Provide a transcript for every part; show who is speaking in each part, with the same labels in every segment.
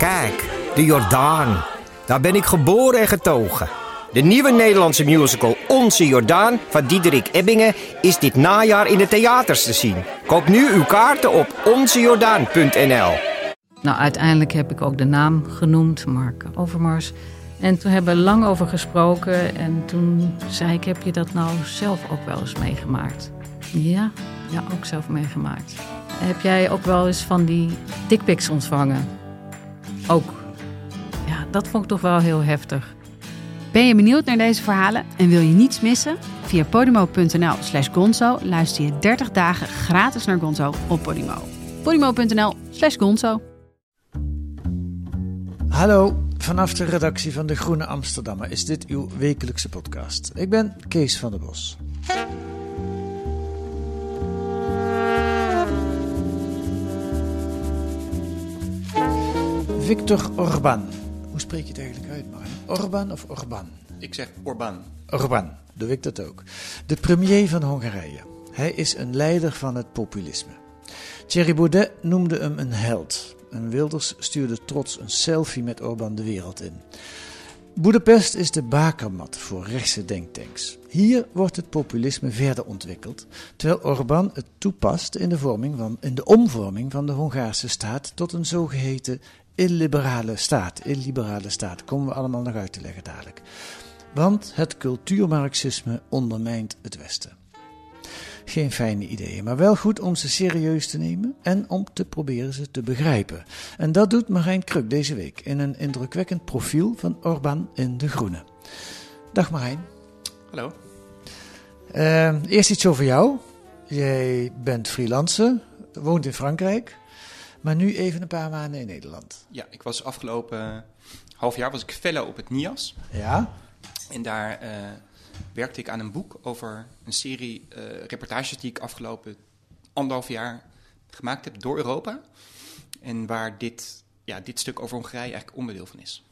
Speaker 1: Kijk, de Jordaan. Daar ben ik geboren en getogen. De nieuwe Nederlandse musical Onze Jordaan van Diederik Ebbingen is dit najaar in de theaters te zien. Koop nu uw kaarten op onzejordaan.nl.
Speaker 2: Nou, uiteindelijk heb ik ook de naam genoemd, Mark Overmars. En toen hebben we lang over gesproken. En toen zei ik, heb je dat nou zelf ook wel eens meegemaakt? Ja, ja, ook zelf meegemaakt. Heb jij ook wel eens van die dickpics ontvangen? Ook. Ja, dat vond ik toch wel heel heftig.
Speaker 3: Ben je benieuwd naar deze verhalen en wil je niets missen? Via podimo.nl slash gonzo luister je 30 dagen gratis naar Gonzo op Podimo. podimo.nl slash gonzo
Speaker 4: Hallo, vanaf de redactie van De Groene Amsterdammer is dit uw wekelijkse podcast. Ik ben Kees van der Bos. Victor Orban. Hoe spreek je het eigenlijk uit, man? Orban of Orban?
Speaker 5: Ik zeg Orban.
Speaker 4: Orban, doe ik dat ook. De premier van Hongarije. Hij is een leider van het populisme. Thierry Baudet noemde hem een held. En Wilders stuurde trots een selfie met Orban de wereld in. Boedapest is de bakermat voor rechtse denktanks. Hier wordt het populisme verder ontwikkeld, terwijl Orbán het toepast in de, vorming van, in de omvorming van de Hongaarse staat tot een zogeheten illiberale staat. Illiberale staat, komen we allemaal nog uit te leggen dadelijk. Want het cultuurmarxisme ondermijnt het Westen. Geen fijne ideeën, maar wel goed om ze serieus te nemen en om te proberen ze te begrijpen. En dat doet Marijn Kruk deze week in een indrukwekkend profiel van Orbán in De Groene. Dag Marijn.
Speaker 5: Hallo.
Speaker 4: Uh, eerst iets over jou. Jij bent freelancer, woont in Frankrijk, maar nu even een paar maanden in Nederland.
Speaker 5: Ja, ik was afgelopen half jaar was ik fellow op het NIAS.
Speaker 4: Ja.
Speaker 5: En daar uh, werkte ik aan een boek over een serie uh, reportages die ik afgelopen anderhalf jaar gemaakt heb door Europa. En waar dit, ja, dit stuk over Hongarije eigenlijk onderdeel van is.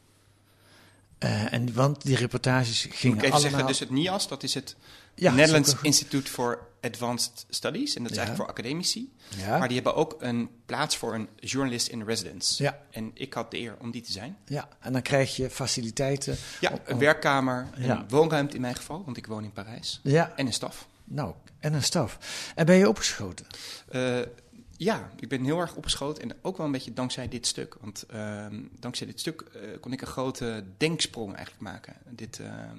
Speaker 4: Uh, en want die reportages gingen
Speaker 5: Moet ik even
Speaker 4: allemaal...
Speaker 5: zeggen, dus het NIAS, dat is het
Speaker 4: Ja,
Speaker 5: Netherlands Institute for Advanced Studies. En dat is
Speaker 4: Ja.
Speaker 5: eigenlijk voor academici.
Speaker 4: Ja.
Speaker 5: Maar die hebben ook een plaats voor een journalist in residence.
Speaker 4: Ja.
Speaker 5: En ik had de eer om die te zijn.
Speaker 4: Ja, en dan krijg je faciliteiten.
Speaker 5: Ja, een werkkamer, een woonruimte in mijn geval, want ik woon in Parijs.
Speaker 4: Ja,
Speaker 5: En een staf.
Speaker 4: nou, en een staf. En ben je opgeschoten?
Speaker 5: Eh, ja, ik ben heel erg opgeschoten en ook wel een beetje dankzij dit stuk. Want ehm, dankzij dit stuk eh, kon ik een grote denksprong eigenlijk maken. Dit, ehm,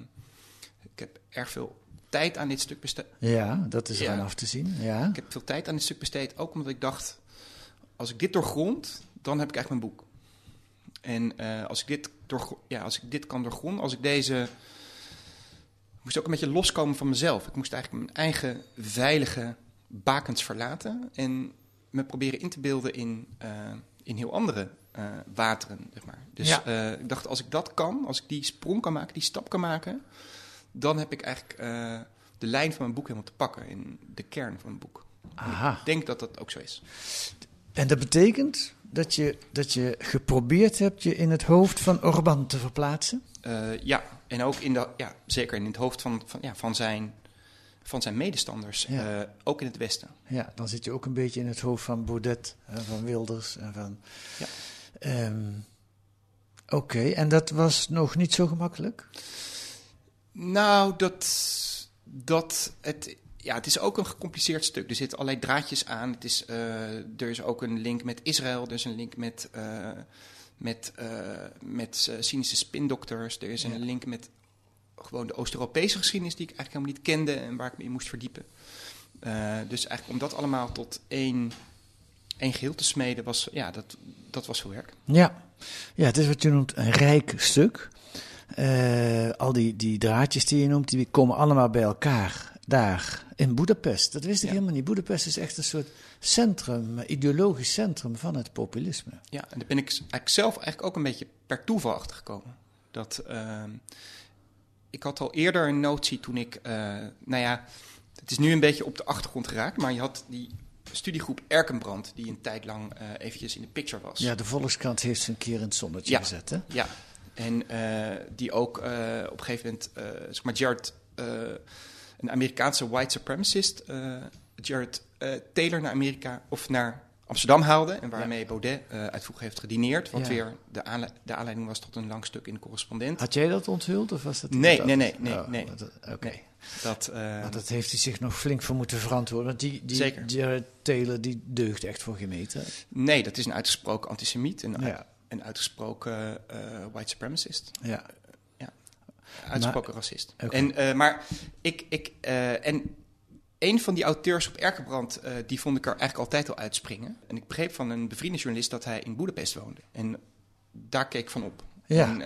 Speaker 5: ik heb erg veel tijd aan dit stuk besteed.
Speaker 4: Ja, dat is
Speaker 5: Ja.
Speaker 4: eraan af te zien. Ja.
Speaker 5: Ik heb veel tijd aan dit stuk besteed, ook omdat ik dacht... als ik dit doorgrond, dan heb ik eigenlijk mijn boek. En eh, als, ik dit doorgro- ja, als ik dit kan doorgronden, als ik deze... Ik moest ook een beetje loskomen van mezelf. Ik moest eigenlijk mijn eigen veilige bakens verlaten... en me proberen in te beelden in, eh, in heel andere eh, wateren, zeg maar. Dus
Speaker 4: Ja.
Speaker 5: eh, ik dacht, als ik dat kan, als ik die sprong kan maken, die stap kan maken... dan heb ik eigenlijk eh, de lijn van mijn boek helemaal te pakken... in de kern van mijn boek.
Speaker 4: Aha.
Speaker 5: Ik denk dat dat ook zo is.
Speaker 4: En dat betekent dat je, dat je geprobeerd hebt je in het hoofd van Orbán te verplaatsen?
Speaker 5: Eh, ja, en ook in de, ja, zeker in het hoofd van, van, ja, van, zijn, van zijn medestanders,
Speaker 4: Ja.
Speaker 5: eh, ook in het Westen.
Speaker 4: Ja, dan zit je ook een beetje in het hoofd van Baudet en van Wilders en van...
Speaker 5: Ja.
Speaker 4: Ehm, Oké, en dat was nog niet zo gemakkelijk?
Speaker 5: Nou, dat, dat het, ja, het is ook een gecompliceerd stuk. Er zitten allerlei draadjes aan. Het is, eh, er is ook een link met Israël, er is een link met, eh, met, eh, met cynische spindokters, er is een
Speaker 4: Ja.
Speaker 5: link met gewoon de Oost-Europese geschiedenis die ik eigenlijk helemaal niet kende en waar ik me in moest verdiepen. Dus eigenlijk om dat allemaal tot één, één geheel te smeden, was, ja, dat, dat was veel werk.
Speaker 4: Ja. ja, het is wat je noemt een rijk stuk. Eh, al die, die draadjes die je noemt, die komen allemaal bij elkaar daar in Boedapest. Dat wist ik
Speaker 5: Ja.
Speaker 4: helemaal niet. Boedapest is echt een soort centrum, eh, ideologisch centrum van het populisme.
Speaker 5: Ja, en daar ben ik eigenlijk zelf eigenlijk ook een beetje per toeval achter gekomen. Dat, ehm, ik had al eerder een notie toen ik, eh, nou ja, het is nu een beetje op de achtergrond geraakt, maar je had die studiegroep Erkenbrand, die een tijd lang eventjes in de picture was.
Speaker 4: Ja, de Volkskrant heeft ze een keer in het zonnetje
Speaker 5: Ja.
Speaker 4: gezet, hè?
Speaker 5: Ja, en eh, die ook eh, op een gegeven moment, eh, zeg maar, Jared, een Amerikaanse white supremacist, Jared Taylor naar Amerika of naar Amsterdam haalde en waarmee Baudet uh, uitvoerig heeft gedineerd. Wat
Speaker 4: Ja.
Speaker 5: weer de, aanle- de aanleiding was tot een lang stuk in de correspondent.
Speaker 4: Had jij dat onthuld of was dat
Speaker 5: Nee, nee, nee,
Speaker 4: Oh,
Speaker 5: nee,
Speaker 4: dat- Oké.
Speaker 5: Nee. Dat,
Speaker 4: dat heeft hij zich nog flink voor moeten verantwoorden. Want die, die. Jared Taylor die deugt echt voor gemeten.
Speaker 5: nee, dat is een uitgesproken antisemiet.
Speaker 4: Ja.
Speaker 5: Een uitgesproken eh, white supremacist.
Speaker 4: Ja.
Speaker 5: Uitgesproken racist.
Speaker 4: Oké.
Speaker 5: En, eh, maar ik, ik eh, en een van die auteurs op Erkenbrand, die vond ik er eigenlijk altijd al uitspringen. En ik begreep van een bevriende journalist dat hij in Boedapest woonde. En daar keek ik van op.
Speaker 4: Ja.
Speaker 5: En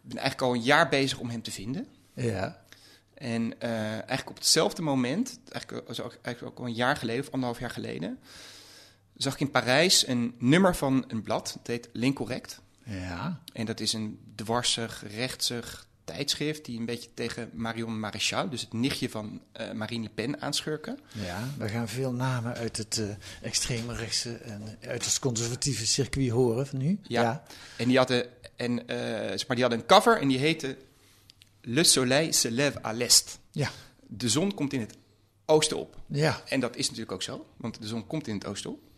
Speaker 5: ben eigenlijk al een jaar bezig om hem te vinden.
Speaker 4: Ja.
Speaker 5: En eigenlijk op hetzelfde moment, eigenlijk, eigenlijk ook al een jaar geleden of anderhalf jaar geleden, zag ik in Parijs een nummer van een blad. Het heet L'Incorrect.
Speaker 4: Ja.
Speaker 5: En dat is een dwarsig, rechtsig tijdschrift die een beetje tegen Marion Maréchal, dus het nichtje van eh, Marine Le Pen, aanschurken.
Speaker 4: Ja, we gaan veel namen uit het eh, extreme rechtse en uiterst conservatieve circuit horen van nu.
Speaker 5: Ja. En die hadden, en, eh, zeg maar, die hadden een cover en die heette Le Soleil se lève à l'est.
Speaker 4: Ja.
Speaker 5: De zon komt in het oosten op.
Speaker 4: Ja.
Speaker 5: En dat is natuurlijk ook zo, want de zon komt in het oosten op.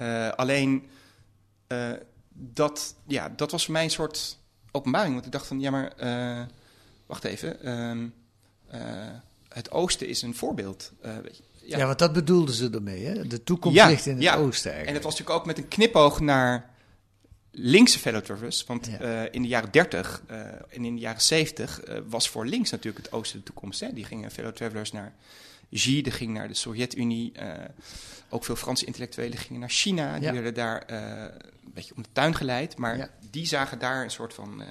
Speaker 5: Eh, alleen, eh, dat, ja, dat was voor mij een soort openbaring. Want ik dacht van, ja maar, eh, wacht even. ehm, eh, het oosten is een voorbeeld. weet je.
Speaker 4: Ja. want dat bedoelden ze ermee, hè? De toekomst
Speaker 5: Ja,
Speaker 4: ligt in het
Speaker 5: ja.
Speaker 4: oosten
Speaker 5: En
Speaker 4: eigenlijk.
Speaker 5: het was natuurlijk ook met een knipoog naar linkse fellow travelers. Want
Speaker 4: Ja.
Speaker 5: eh, in de jaren 30 eh, en in de jaren 70 eh, was voor links natuurlijk het oosten de toekomst. Hè? Die gingen fellow travelers naar Xi, die ging naar de Sovjet-Unie. ook veel Franse intellectuelen gingen naar China. Die
Speaker 4: Ja.
Speaker 5: werden daar een beetje om de tuin geleid. Maar
Speaker 4: Ja.
Speaker 5: die zagen daar een soort van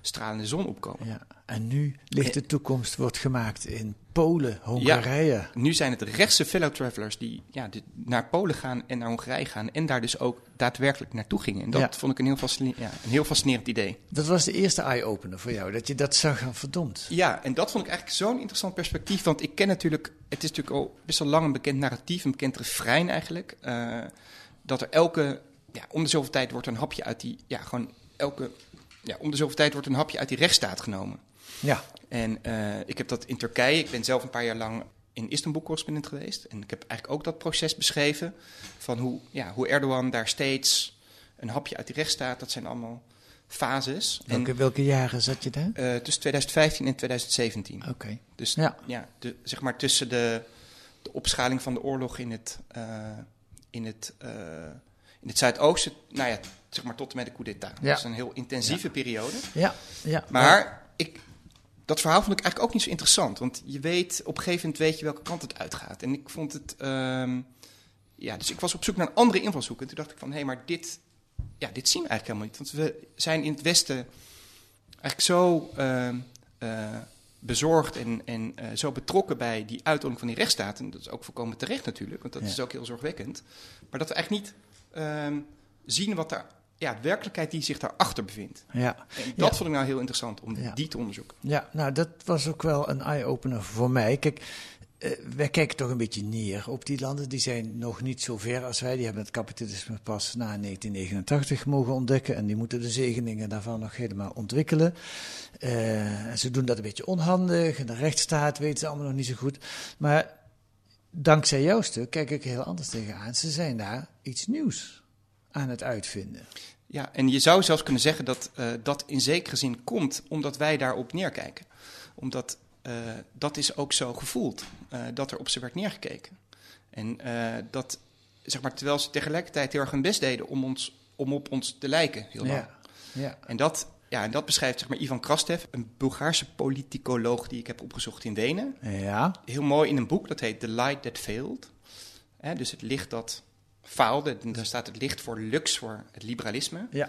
Speaker 5: stralende zon opkomen.
Speaker 4: Ja. En nu ligt de toekomst wordt gemaakt in Polen, Hongarije.
Speaker 5: Nu zijn het rechtse fellow travelers die ja, naar Polen gaan en naar Hongarije gaan. En daar dus ook daadwerkelijk naartoe gingen. En dat
Speaker 4: Ja.
Speaker 5: vond ik een heel, fascine- ja, een heel fascinerend idee.
Speaker 4: Dat was de eerste eye-opener voor jou, dat je dat zag van verdomd.
Speaker 5: Ja, en dat vond ik eigenlijk zo'n interessant perspectief. Want ik ken natuurlijk, het is natuurlijk al best wel lang een bekend narratief, een bekend refrein eigenlijk. eh, dat er elke, ja, om de zoveel tijd wordt een hapje uit die, ja, gewoon elke, ja, om de zoveel tijd wordt een hapje uit die rechtsstaat genomen.
Speaker 4: Ja.
Speaker 5: En eh, ik heb dat in Turkije, ik ben zelf een paar jaar lang in Istanbul correspondent geweest. En ik heb eigenlijk ook dat proces beschreven van hoe, ja, hoe Erdogan daar steeds een hapje uit die rechtsstaat, dat zijn allemaal fases. En
Speaker 4: Welke, welke jaren zat je daar?
Speaker 5: eh, tussen 2015 en 2017.
Speaker 4: Oké.
Speaker 5: Dus
Speaker 4: Ja.
Speaker 5: ja, de, zeg maar tussen de, de opschaling van de oorlog in het, eh, in het, eh, in het Zuidoosten, nou ja, zeg maar tot en met de coup d'etat.
Speaker 4: Ja.
Speaker 5: Dat is een heel intensieve periode.
Speaker 4: Ja, ja.
Speaker 5: Maar ik, dat verhaal vond ik eigenlijk ook niet zo interessant. Want je weet, op een gegeven moment weet je welke kant het uitgaat. En ik vond het, ehm, ja, dus ik was op zoek naar een andere invalshoek. En toen dacht ik van, hé, hey, maar dit, ja, dit zien we eigenlijk helemaal niet. Want we zijn in het Westen eigenlijk zo ehm, eh, bezorgd en, en eh, zo betrokken bij die uitoefening van die rechtsstaat. En dat is ook volkomen terecht natuurlijk, want dat
Speaker 4: Ja.
Speaker 5: is ook heel zorgwekkend. Maar dat we eigenlijk niet ehm, zien wat daar, ja, de werkelijkheid die zich daarachter bevindt.
Speaker 4: ja.
Speaker 5: En dat
Speaker 4: Ja.
Speaker 5: vond ik nou heel interessant om
Speaker 4: Ja.
Speaker 5: die te onderzoeken.
Speaker 4: Ja, nou dat was ook wel een eye-opener voor mij. Kijk, eh, wij kijken toch een beetje neer op die landen. Die zijn nog niet zo ver als wij. Die hebben het kapitalisme pas na 1989 mogen ontdekken. En die moeten de zegeningen daarvan nog helemaal ontwikkelen. Eh, en ze doen dat een beetje onhandig. En de rechtsstaat weten ze allemaal nog niet zo goed. Maar dankzij jouw stuk kijk ik heel anders tegenaan. Ze zijn daar iets nieuws aan het uitvinden.
Speaker 5: Ja, en je zou zelfs kunnen zeggen dat eh, dat in zekere zin komt omdat wij daarop neerkijken. Omdat eh, dat is ook zo gevoeld, eh, dat er op ze werd neergekeken. En dat, zeg maar, terwijl ze tegelijkertijd heel erg hun best deden om, ons, om op ons te lijken, heel lang.
Speaker 4: Ja, ja.
Speaker 5: En dat, ja, en dat beschrijft zeg maar, Ivan Krastev, een Bulgaarse politicoloog die ik heb opgezocht in Wenen.
Speaker 4: ja.
Speaker 5: Heel mooi in een boek, dat heet The Light That Failed. Dus het licht dat faalde. Daar staat het licht voor lux, voor het liberalisme.
Speaker 4: ja.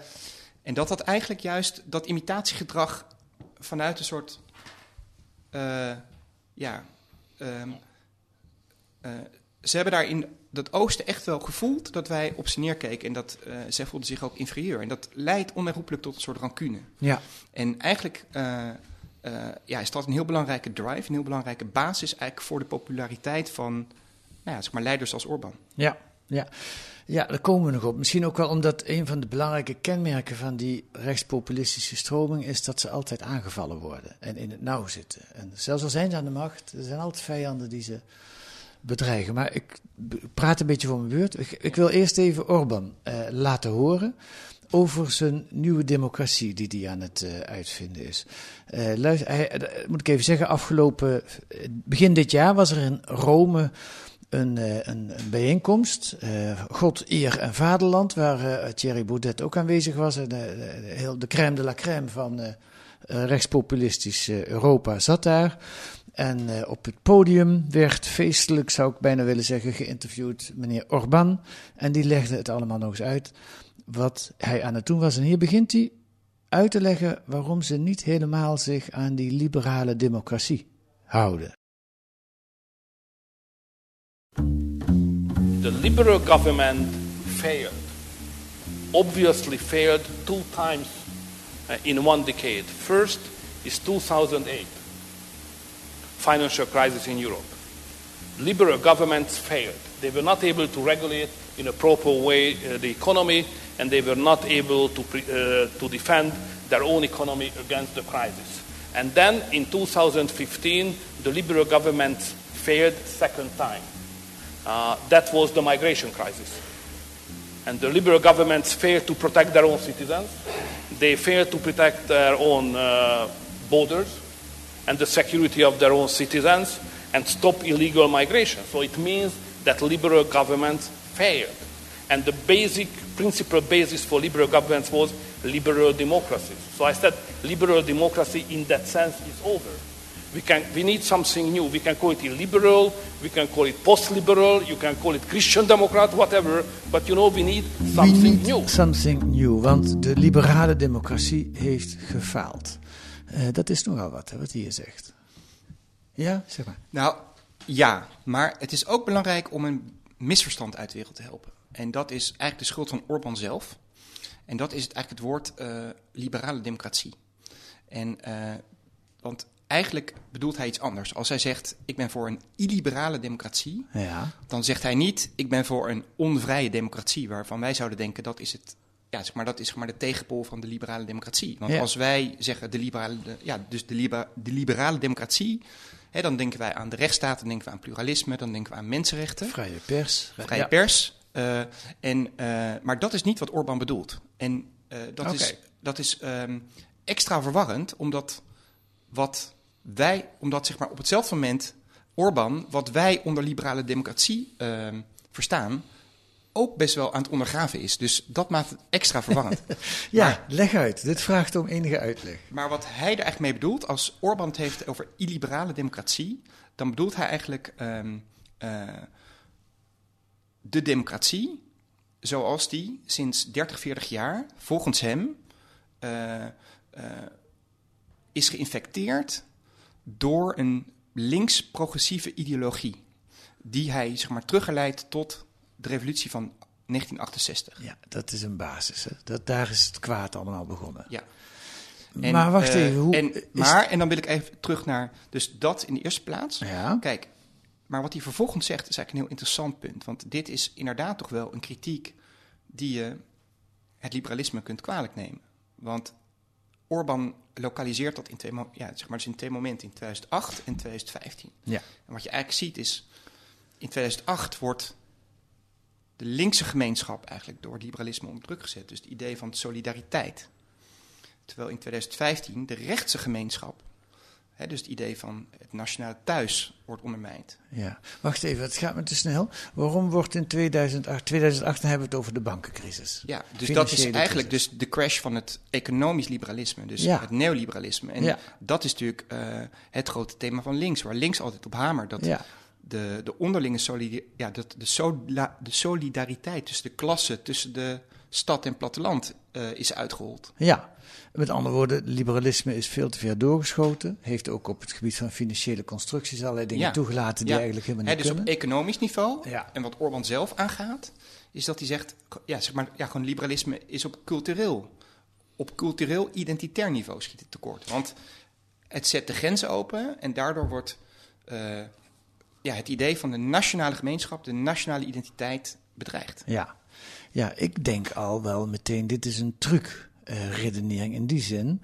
Speaker 5: En dat dat eigenlijk juist dat imitatiegedrag vanuit een soort. eh, ja. ehm, eh, ze hebben daar in dat oosten echt wel gevoeld dat wij op ze neerkeken. En dat eh, zij voelden zich ook inferieur. En dat leidt onherroepelijk tot een soort rancune.
Speaker 4: ja.
Speaker 5: En eigenlijk ja, is dat een heel belangrijke drive, een heel belangrijke basis eigenlijk voor de populariteit van nou ja, zeg maar leiders als Orbán.
Speaker 4: Ja, ja. ja, daar komen we nog op. Misschien ook wel omdat een van de belangrijke kenmerken van die rechtspopulistische stroming is dat ze altijd aangevallen worden en in het nauw zitten. En zelfs al zijn ze aan de macht, er zijn altijd vijanden die ze bedreigen. Maar ik praat een beetje voor mijn beurt. Ik, wil eerst even Orbán eh, laten horen over zijn nieuwe democratie die hij aan het eh, uitvinden is. Eh, luister, moet ik even zeggen, afgelopen begin dit jaar was er in Rome een, eh, een, een bijeenkomst, eh, God, eer en vaderland, waar eh, Thierry Baudet ook aanwezig was. En, heel, de crème de la crème van rechtspopulistisch Europa zat daar. En op het podium werd feestelijk, zou ik bijna willen zeggen, geïnterviewd meneer Orbán. En die legde het allemaal nog eens uit wat hij aan het doen was. En hier begint hij uit te leggen waarom ze niet helemaal zich aan die liberale democratie houden.
Speaker 6: The liberal government failed. Obviously failed two times uh, in one decade. First is 2008, financial crisis in Europe. Liberal governments failed. They were not able to regulate in a proper way uh, the economy, and they were not able to, uh, to defend their own economy against the crisis. And then in 2015, the liberal governments failed second time. Uh, that was the migration crisis. And the liberal governments failed to protect their own citizens. They failed to protect their own uh, borders and the security of their own citizens and stop illegal migration. So it means that liberal governments failed. And the basic principal basis for liberal governments was liberal democracy. So I said liberal democracy in that sense is over. We, can, we need something new. We can call it illiberal, we can call it post-liberal, you can call it Christian Democrat, whatever. But you know, we need
Speaker 4: We
Speaker 6: something
Speaker 4: need
Speaker 6: new.
Speaker 4: something new, want de liberale democratie heeft gefaald. Eh, dat is nogal wat, hè, wat hij hier zegt. Ja, zeg maar.
Speaker 5: Nou, ja, maar het is ook belangrijk om een misverstand uit de wereld te helpen. En dat is eigenlijk de schuld van Orbán zelf. En dat is het, eigenlijk het woord eh, liberale democratie. En, eh, want eigenlijk bedoelt hij iets anders. Als hij zegt, ik ben voor een illiberale democratie,
Speaker 4: Ja,
Speaker 5: dan zegt hij niet, ik ben voor een onvrije democratie, waarvan wij zouden denken dat is het. Ja, zeg maar, dat is zeg maar de tegenpool van de liberale democratie. Want
Speaker 4: Ja.
Speaker 5: als wij zeggen de liberale, de- ja, dus de, liber- de liberale democratie, hè, dan denken wij aan de rechtsstaat, dan denken we aan pluralisme, dan denken we aan mensenrechten,
Speaker 4: vrije pers.
Speaker 5: vrije
Speaker 4: Ja.
Speaker 5: pers. eh, en, eh, maar dat is niet wat Orbán bedoelt. En eh, dat is, dat is ehm, extra verwarrend, omdat wat wij, omdat zeg maar op hetzelfde moment Orbán, wat wij onder liberale democratie ehm, verstaan, ook best wel aan het ondergraven is. Dus dat maakt het extra verwarrend.
Speaker 4: Ja,
Speaker 5: Maar-
Speaker 4: leg uit. Dit vraagt om enige uitleg.
Speaker 5: Maar wat hij er eigenlijk mee bedoelt, als Orbán het heeft over illiberale democratie, dan bedoelt hij eigenlijk ehm, eh, de democratie zoals die sinds 30, 40 jaar, volgens hem, eh, eh, is geïnfecteerd door een links-progressieve ideologie. Die hij zeg maar, teruggeleidt tot de revolutie van 1968.
Speaker 4: Ja, dat is een basis. Hè. Dat, daar is het kwaad allemaal begonnen.
Speaker 5: Ja.
Speaker 4: maar wacht
Speaker 5: eh,
Speaker 4: even, hoe
Speaker 5: en, maar, en dan wil ik even terug naar, dus dat in de eerste plaats.
Speaker 4: Ja.
Speaker 5: Kijk, maar wat hij vervolgens zegt is eigenlijk een heel interessant punt. Want dit is inderdaad toch wel een kritiek die je het liberalisme kunt kwalijk nemen. Want Orbán lokaliseert dat in twee, ja, zeg maar dus in twee momenten, in 2008 en 2015.
Speaker 4: Ja.
Speaker 5: En wat je eigenlijk ziet is, in 2008 wordt de linkse gemeenschap eigenlijk door liberalisme onder druk gezet. Dus het idee van solidariteit. Terwijl in 2015 de rechtse gemeenschap, dus het idee van het nationale thuis, wordt ondermijnd.
Speaker 4: Ja, wacht even, het gaat me te snel. Waarom wordt in 2008, 2008 dan hebben we het over de bankencrisis?
Speaker 5: Ja, dus dat is eigenlijk
Speaker 4: crisis.
Speaker 5: dus de crash van het economisch liberalisme, dus
Speaker 4: Ja.
Speaker 5: het neoliberalisme. En
Speaker 4: Ja.
Speaker 5: dat is natuurlijk eh, het grote thema van links, waar links altijd op hamert. Dat
Speaker 4: Ja.
Speaker 5: de, de onderlinge solidi ja, dat de, sola- de solidariteit tussen de klassen, tussen de stad en platteland eh, is uitgehold.
Speaker 4: Ja, met andere woorden, liberalisme is veel te ver doorgeschoten. Heeft ook op het gebied van financiële constructies allerlei dingen
Speaker 5: Ja.
Speaker 4: toegelaten die
Speaker 5: Ja.
Speaker 4: eigenlijk helemaal niet
Speaker 5: dus
Speaker 4: kunnen.
Speaker 5: op economisch niveau,
Speaker 4: Ja.
Speaker 5: en wat Orbán zelf aangaat, is dat hij zegt, ja, zeg maar, ja, gewoon liberalisme is op cultureel, op cultureel identitair niveau schiet het tekort. Want het zet de grenzen open en daardoor wordt eh, ja, het idee van de nationale gemeenschap, de nationale identiteit bedreigd.
Speaker 4: Ja. ja, ik denk al wel meteen, dit is een truc eh, redenering in die zin.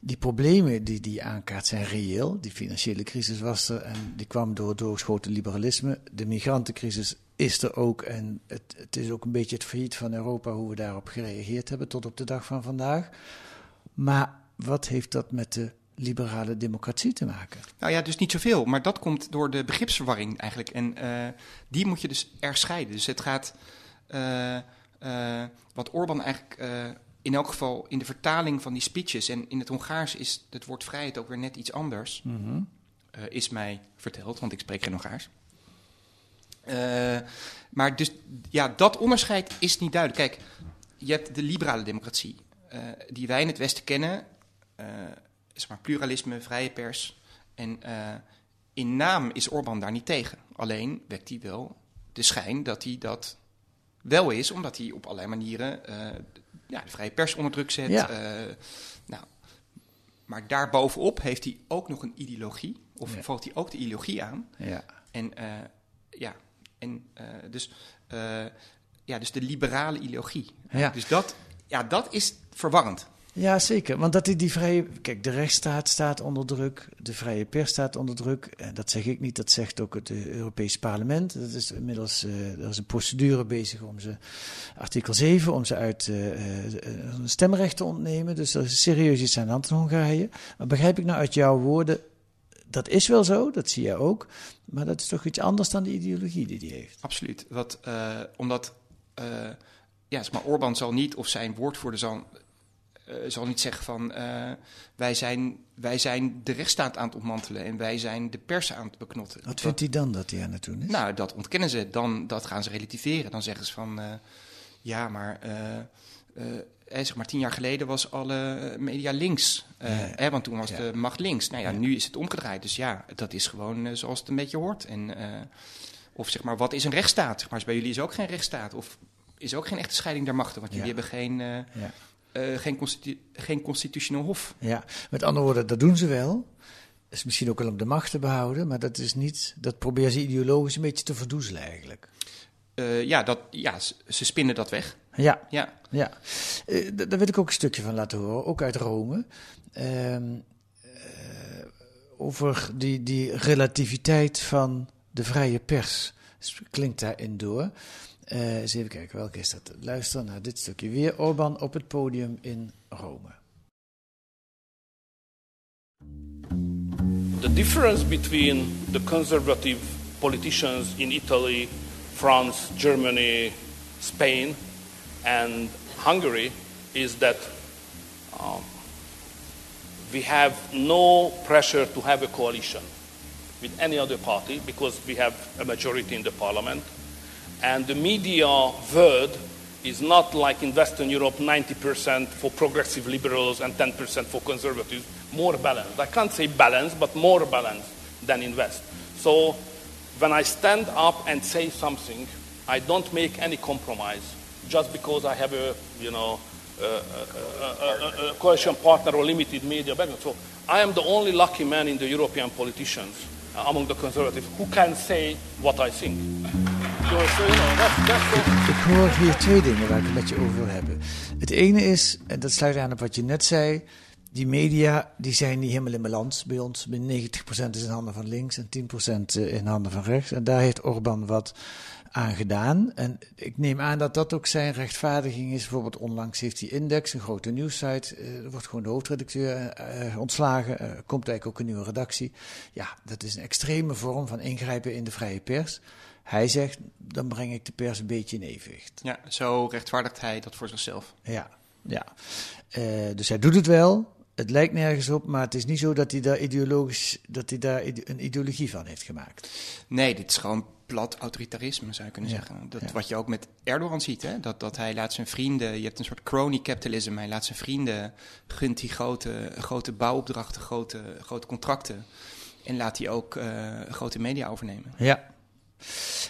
Speaker 4: Die problemen die die aankaart zijn reëel. Die financiële crisis was er en die kwam door doorgeschoten liberalisme. De migrantencrisis is er ook en het, het is ook een beetje het failliet van Europa hoe we daarop gereageerd hebben tot op de dag van vandaag. Maar wat heeft dat met de liberale democratie te maken?
Speaker 5: Nou ja, dus niet zoveel. Maar dat komt door de begripsverwarring eigenlijk. En uh, die moet je dus erg scheiden. Dus het gaat, uh, wat Orbán eigenlijk in elk geval in de vertaling van die speeches... en in het Hongaars is het woord vrijheid ook weer net iets anders... Mm -hmm. is mij verteld, want ik spreek geen Hongaars. maar dus ja, dat onderscheid is niet duidelijk. Kijk, je hebt de liberale democratie... die wij in het Westen kennen zeg maar, pluralisme, vrije pers. En in naam is Orbán daar niet tegen. Alleen wekt hij wel de schijn dat hij dat wel is, omdat hij op allerlei manieren uh, ja, de vrije pers onder druk zet. Ja. Uh, nou, maar daarbovenop heeft hij ook nog een ideologie, of ja. volgt hij ook de ideologie aan.
Speaker 4: Ja.
Speaker 5: En ja, en dus, ja, dus de liberale ideologie.
Speaker 4: Ja.
Speaker 5: Dus dat, ja, dat is verwarrend.
Speaker 4: Ja, zeker. Want dat die, die vrije. Kijk, de rechtsstaat staat onder druk. De vrije pers staat onder druk. En dat zeg ik niet, dat zegt ook het Europese parlement. Dat is inmiddels. Uh, er is een procedure bezig om ze. Artikel 7, om ze uit uh, stemrecht te ontnemen. Dus er is serieus iets aan de hand in Hongarije. Maar begrijp ik nou uit jouw woorden. Dat is wel zo, dat zie je ook. Maar dat is toch iets anders dan de ideologie die hij heeft.
Speaker 5: Absoluut. Wat, omdat. ja, maar Orbán zal niet, of zijn woordvoerder zal zal niet zeggen van uh, wij, zijn, wij zijn de rechtsstaat aan het ontmantelen en wij zijn de pers aan het beknotten.
Speaker 4: Wat vindt hij dan dat hij aan het doen is?
Speaker 5: Nou, dat ontkennen ze. Dan dat gaan ze relativeren. Dan zeggen ze van uh, ja, maar. zeg maar, tien jaar geleden was alle media links. Ja, hè, want toen was ja. de macht links. Nou ja, ja, nu is het omgedraaid. Dus ja, dat is gewoon zoals het een beetje hoort. En, of zeg maar, wat is een rechtsstaat? Zeg maar, bij jullie is ook geen rechtsstaat. Of is ook geen echte scheiding der machten. Want jullie hebben geen uh, geen, constitu geen constitutioneel hof.
Speaker 4: Ja, met andere woorden, dat doen ze wel. Is misschien ook wel om de macht te behouden, maar dat is niet. Dat proberen ze ideologisch een beetje te verdoezelen eigenlijk.
Speaker 5: Uh, ja, dat, ja, ze spinnen dat weg.
Speaker 4: Ja,
Speaker 5: ja.
Speaker 4: ja. Uh, daar wil ik ook een stukje van laten horen, ook uit Rome. Uh, over die, die relativiteit van de vrije pers. Klinkt daarin door. Uh, eens even kijken, welke is dat? Luister naar dit stukje. Weer Orban op het podium in Rome.
Speaker 6: The difference between the conservative politicians in Italy, France, Germany, Spain, and Hungary is that um, we have no pressure to have a coalition with any other party because we have a majority in the parliament. And the media word is not like in Western Europe 90% for progressive liberals and 10% for conservatives, more balanced. I can't say balanced, but more balanced than in West. So when I stand up and say something, I don't make any compromise just because I have a, you know, a, a, a, a coalition partner or limited media background. So I am the only lucky man in the European politicians among the conservatives who can say what I think.
Speaker 4: Ik hoor hier twee dingen waar ik het met over wil hebben. Het ene is, en dat sluit aan op wat je net zei, die media die zijn niet helemaal in balans bij ons. 90% is in handen van links en 10% in handen van rechts. En daar heeft Orbán wat aan gedaan. En ik neem aan dat dat ook zijn rechtvaardiging is. Bijvoorbeeld onlangs heeft hij Index, een grote nieuwssite. Er wordt gewoon de hoofdredacteur uh, ontslagen. Uh, komt eigenlijk ook een nieuwe redactie. Ja, dat is een extreme vorm van ingrijpen in de vrije pers. Hij zegt, dan breng ik de pers een beetje in evenwicht.
Speaker 5: Ja, zo rechtvaardigt hij dat voor zichzelf.
Speaker 4: Ja, ja. Uh, dus hij doet het wel. Het lijkt nergens op, maar het is niet zo dat hij daar ideologisch dat hij daar een ideologie van heeft gemaakt.
Speaker 5: Nee, dit is gewoon plat autoritarisme, zou je kunnen ja, zeggen. Dat, ja. Wat je ook met Erdogan ziet, hè? Dat, dat hij laat zijn vrienden, je hebt een soort crony capitalism, hij laat zijn vrienden, gunt die grote, grote bouwopdrachten, grote, grote contracten. En laat hij ook uh, grote media overnemen.
Speaker 4: Ja,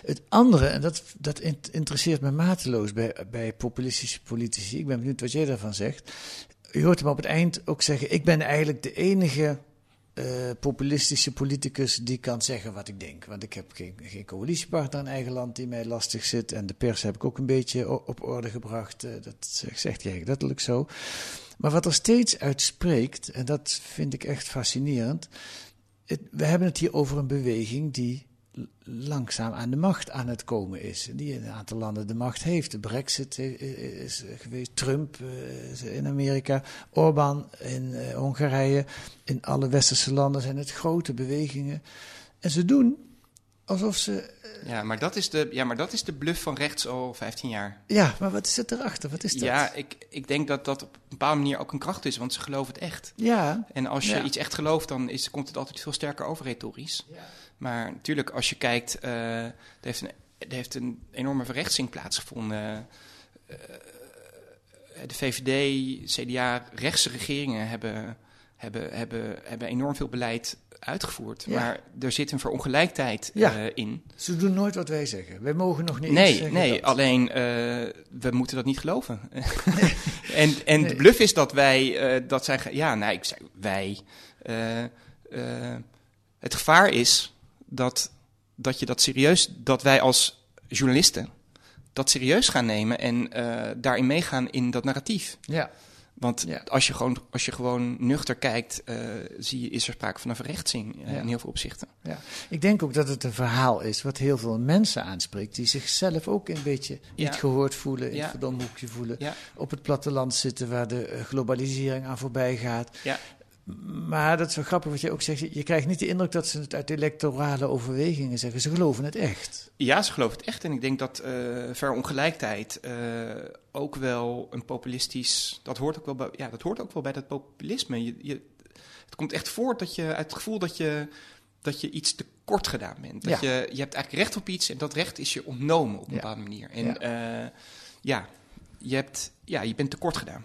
Speaker 4: het andere, en dat, dat interesseert me mateloos bij, bij populistische politici, ik ben benieuwd wat jij daarvan zegt. Je hoort hem op het eind ook zeggen: Ik ben eigenlijk de enige eh, populistische politicus die kan zeggen wat ik denk. Want ik heb geen, geen coalitiepartner in eigen land die mij lastig zit. En de pers heb ik ook een beetje op orde gebracht. Eh, dat zegt hij eigenlijk letterlijk zo. Maar wat er steeds uit spreekt, en dat vind ik echt fascinerend. We hebben het hier over een beweging die langzaam aan de macht aan het komen is. Die in een aantal landen de macht heeft. De Brexit is geweest, Trump eh, in Amerika, Orbán in eh, Hongarije. In alle westerse landen zijn het grote bewegingen. En ze doen alsof ze.
Speaker 5: Ja, maar dat is de, ja, maar dat is de bluff van rechts al 15 jaar.
Speaker 4: Ja, maar wat zit erachter? Wat is dat?
Speaker 5: Ja, ik, ik denk dat dat op een bepaalde manier ook een kracht is, want ze geloven het echt.
Speaker 4: ja.
Speaker 5: En als je
Speaker 4: Ja.
Speaker 5: iets echt gelooft, dan is, komt het altijd veel sterker over retorisch. Maar natuurlijk, als je kijkt, eh, er, heeft een, er heeft een enorme verrechtsing plaatsgevonden. Eh, de VVD, CDA, rechtse regeringen hebben, hebben, hebben, hebben enorm veel beleid uitgevoerd.
Speaker 4: Ja.
Speaker 5: Maar er zit een verongelijkheid
Speaker 4: Ja.
Speaker 5: eh, in.
Speaker 4: Ze doen nooit wat wij zeggen. Wij mogen nog niet
Speaker 5: Nee,
Speaker 4: zeggen
Speaker 5: nee
Speaker 4: dat.
Speaker 5: alleen eh, we moeten dat niet geloven. en en
Speaker 4: Nee.
Speaker 5: de bluff is dat wij, eh, dat zijn, ja, nee, ik zei wij. Eh, eh, het gevaar is dat, dat je dat serieus, dat wij als journalisten dat serieus gaan nemen en eh, daarin meegaan in dat narratief.
Speaker 4: Ja.
Speaker 5: Want
Speaker 4: Ja.
Speaker 5: als, je gewoon, als je gewoon nuchter kijkt, eh, zie je, is er sprake van een verrechtsing eh,
Speaker 4: Ja.
Speaker 5: in heel veel opzichten.
Speaker 4: Ja, ik denk ook dat het een verhaal is wat heel veel mensen aanspreekt, die zichzelf ook een beetje niet gehoord voelen, in het verdomde hoekje voelen, op het platteland zitten waar de globalisering aan voorbij gaat. Maar dat is wel grappig wat je ook zegt, je- krijgt niet de indruk dat ze het uit electorale overwegingen zeggen, ze geloven het echt.
Speaker 5: Ja, ze geloven het echt. En ik denk dat eh verongelijkheid eh, ook wel een populistisch. Dat hoort ook wel bij, ja, dat hoort ook wel bij dat populisme. Je, je, het komt echt voort dat je, uit het gevoel dat je, dat je iets tekort gedaan bent. Dat
Speaker 4: Ja.
Speaker 5: je, je hebt eigenlijk recht op iets en dat recht is je ontnomen op een
Speaker 4: Ja.
Speaker 5: bepaalde manier. En
Speaker 4: Ja.
Speaker 5: ja, ja, je, hebt, ja, je bent tekort gedaan.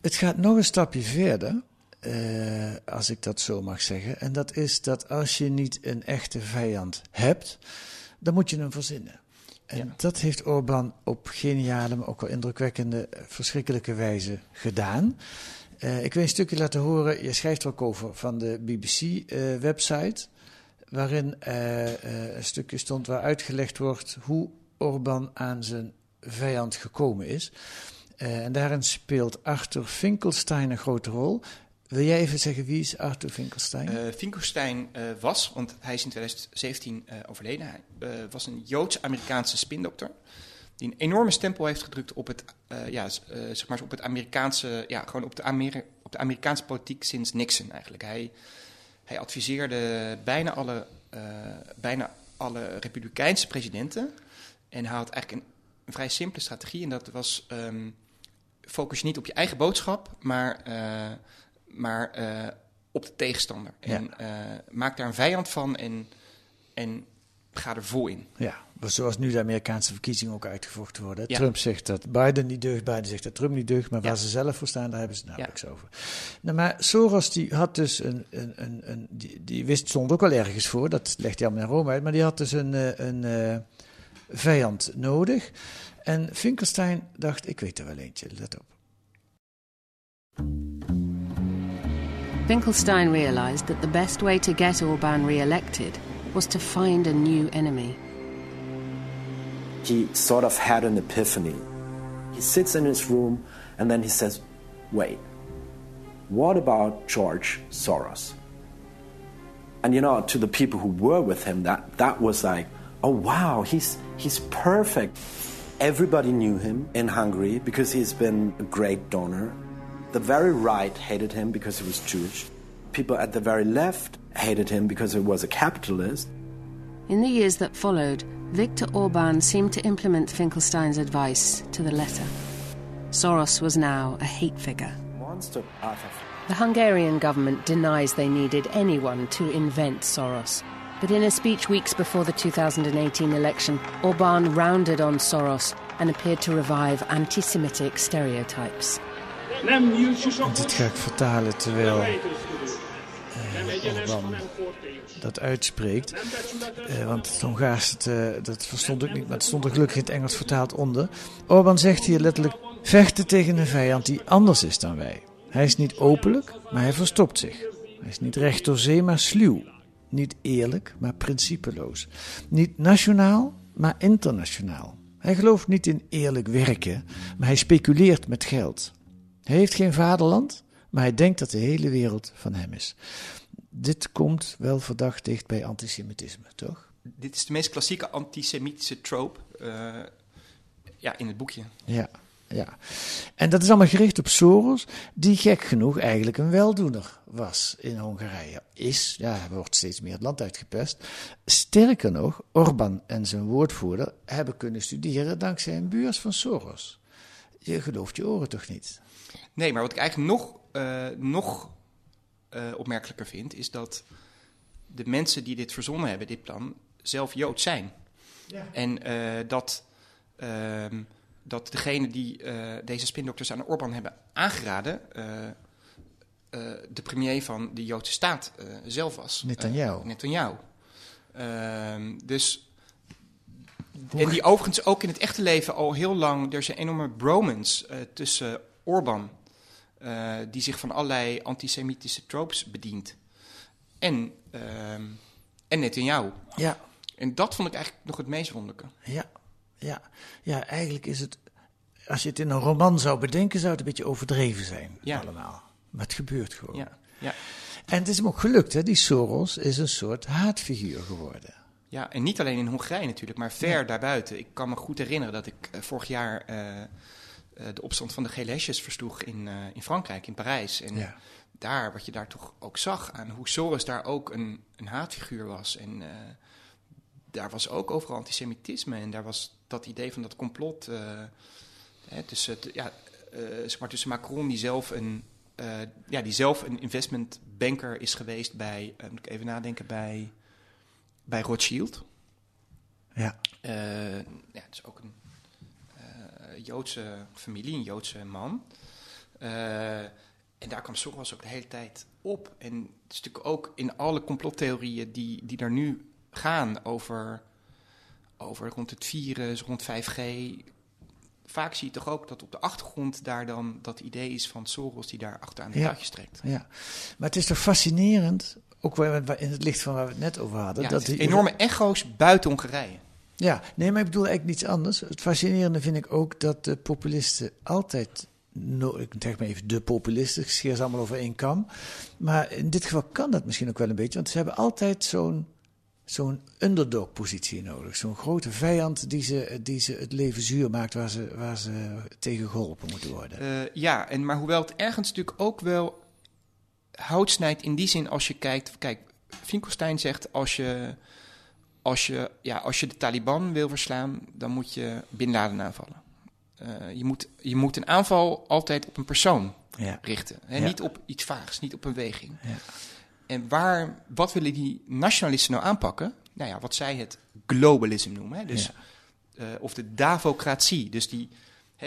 Speaker 4: Het gaat nog een stapje verder, eh, als ik dat zo mag zeggen. En dat is dat als je niet een echte vijand hebt, dan moet je hem verzinnen. En
Speaker 5: Ja.
Speaker 4: dat heeft Orbán op geniale, maar ook wel indrukwekkende, verschrikkelijke wijze gedaan. Eh, ik wil een stukje laten horen. Je schrijft er ook over van de BBC-website. waarin eh, eh, een stukje stond waar uitgelegd wordt hoe Orbán aan zijn vijand gekomen is. En daarin speelt Arthur Finkelstein een grote rol. Wil jij even zeggen wie is Arthur Finkelstein?
Speaker 5: Eh Finkelstein eh, was, want hij is in 2017 eh, overleden, hij was een Joods-Amerikaanse spindokter. Die een enorme stempel heeft gedrukt op het, ja, zeg maar op het Amerikaanse, ja, gewoon op de, op de Amerikaanse politiek sinds Nixon eigenlijk. Hij, hij adviseerde bijna alle, bijna alle Republikeinse presidenten. En hij had eigenlijk een, vrij simpele strategie. En dat was, ehm, focus je niet op je eigen boodschap, maar, maar eh, op de tegenstander. En eh, maak daar een vijand van en, en ga er vol in.
Speaker 4: Ja, zoals nu de Amerikaanse verkiezingen ook uitgevochten worden.
Speaker 5: Ja.
Speaker 4: Trump zegt dat Biden niet deugt, Biden zegt dat Trump niet deugt, maar waar
Speaker 5: Ja.
Speaker 4: ze zelf voor staan, daar hebben ze het
Speaker 5: Ja.
Speaker 4: nauwelijks over. Nou, maar Soros die had dus een, een, een, een die, die wist, stond ook wel ergens voor, dat legt hij allemaal in Rome uit, maar die had dus een, eh, een vijand nodig. En Finkelstein dacht, ik weet er wel eentje, let op.
Speaker 7: Finkelstein realized that the best way to get Orban re elected was to find a new enemy.
Speaker 8: he sort of had an epiphany. He sits in his room and then he says, Wait, what about George Soros? And you know, to the people who were with him, that, that was like, oh wow, he's, he's perfect. Everybody knew him in Hungary because he's been a great donor. The very right hated him because he was Jewish. People at the very left hated him because he was a capitalist.
Speaker 7: In the years that followed, Viktor Orban seemed to implement Finkelstein's advice to the letter. Soros was now a hate figure.
Speaker 8: Monster
Speaker 7: The Hungarian government denies they needed anyone to invent Soros. But in a speech weeks before the 2018 election, Orban rounded on Soros and appeared to revive anti Semitic stereotypes.
Speaker 4: Dit ga ik vertalen terwijl eh, dat uitspreekt. Eh, want het Hongaars, eh, dat verstond ik niet, maar het stond er gelukkig in het Engels vertaald onder. Orbán zegt hier letterlijk, vechten tegen een vijand die anders is dan wij. Hij is niet openlijk, maar hij verstopt zich. Hij is niet recht door zee, maar sluw. Niet eerlijk, maar principeloos. Niet nationaal, maar internationaal. Hij gelooft niet in eerlijk werken, maar hij speculeert met geld. Hij heeft geen vaderland, maar hij denkt dat de hele wereld van hem is. Dit komt wel verdacht dicht bij antisemitisme, toch?
Speaker 5: Dit is de meest klassieke antisemitische trope uh, ja, in het boekje.
Speaker 4: Ja, ja. En dat is allemaal gericht op Soros, die gek genoeg eigenlijk een weldoener was in Hongarije. Is, ja, hij wordt steeds meer het land uitgepest. Sterker nog, Orbán en zijn woordvoerder hebben kunnen studeren dankzij een beurs van Soros. Je gelooft je oren toch niet?
Speaker 5: Nee, maar wat ik eigenlijk nog, uh, nog uh, opmerkelijker vind, is dat de mensen die dit verzonnen hebben, dit plan, zelf Jood zijn. Ja. En uh, dat, uh, dat degene die deze spindokters aan Orbán hebben aangeraden, de premier van de Joodse staat zelf was.
Speaker 4: Netanyahu.
Speaker 5: Netanyahu. Ehm, dus en die overigens ook in het echte leven al heel lang, er is een enorme bromance uh, tussen Orbán, uh, die zich van allerlei antisemitische tropes bedient, en, uh, en Netanyahu.
Speaker 4: Ja.
Speaker 5: En dat vond ik eigenlijk nog het meest wonderlijke.
Speaker 4: Ja, ja. ja eigenlijk is het, als je het in een roman zou bedenken, zou het een beetje overdreven zijn,
Speaker 5: ja.
Speaker 4: allemaal. Maar het gebeurt gewoon.
Speaker 5: Ja, ja.
Speaker 4: En het is hem ook gelukt, hè? die Soros is een soort haatfiguur geworden.
Speaker 5: Ja, en niet alleen in Hongarije natuurlijk, maar ver ja. daarbuiten. Ik kan me goed herinneren dat ik uh, vorig jaar uh, uh, de opstand van de gele hesjes versloeg in, in Frankrijk, in Parijs. En
Speaker 4: ja.
Speaker 5: daar, wat je daar toch ook zag aan hoe Soros daar ook een, een haatfiguur was. En daar was ook overal antisemitisme. En daar was dat idee van dat complot hè, tussen, ja, zeg maar tussen Macron, die zelf een, ja, die zelf een investmentbanker is geweest bij, moet ik even nadenken, bij bij Rothschild.
Speaker 4: Ja.
Speaker 5: Uh, ja, het is ook een uh, Joodse familie, een Joodse man. Uh, en daar kwam Soros ook de hele tijd op. En het is natuurlijk ook in alle complottheorieën die, die er nu gaan over, over rond het virus, rond 5G. Vaak zie je toch ook dat op de achtergrond daar dan dat idee is van Soros die daar achteraan de
Speaker 4: ja.
Speaker 5: trekt.
Speaker 4: Ja, maar het is toch fascinerend ook in het licht van waar we het net over hadden.
Speaker 5: Ja,
Speaker 4: dat
Speaker 5: die enorme echo's buiten Hongarije.
Speaker 4: Ja, nee, maar ik bedoel eigenlijk niets anders. Het fascinerende vind ik ook dat de populisten altijd, no, ik zeg maar even de populisten, ik scheer ze allemaal over één kam. Maar in dit geval kan dat misschien ook wel een beetje, want ze hebben altijd zo'n zo'n underdog-positie nodig. Zo'n grote vijand die ze, die ze het leven zuur maakt, waar ze, waar ze tegen geholpen moeten worden.
Speaker 5: Uh, ja, en, maar hoewel het ergens natuurlijk ook wel hout snijdt in die zin als je kijkt... Kijk, Finkelstein zegt als je, als, je, ja, als je de Taliban wil verslaan... dan moet je Bin Laden aanvallen. Uh, je, moet, je moet een aanval altijd op een persoon
Speaker 4: ja.
Speaker 5: richten. Hè?
Speaker 4: Ja.
Speaker 5: Niet op iets vaags, niet op een weging.
Speaker 4: Ja.
Speaker 5: En waar, wat willen die nationalisten nou aanpakken? Nou ja, wat zij het globalism noemen. Hè? Dus, uh, of de davocratie. Dus die,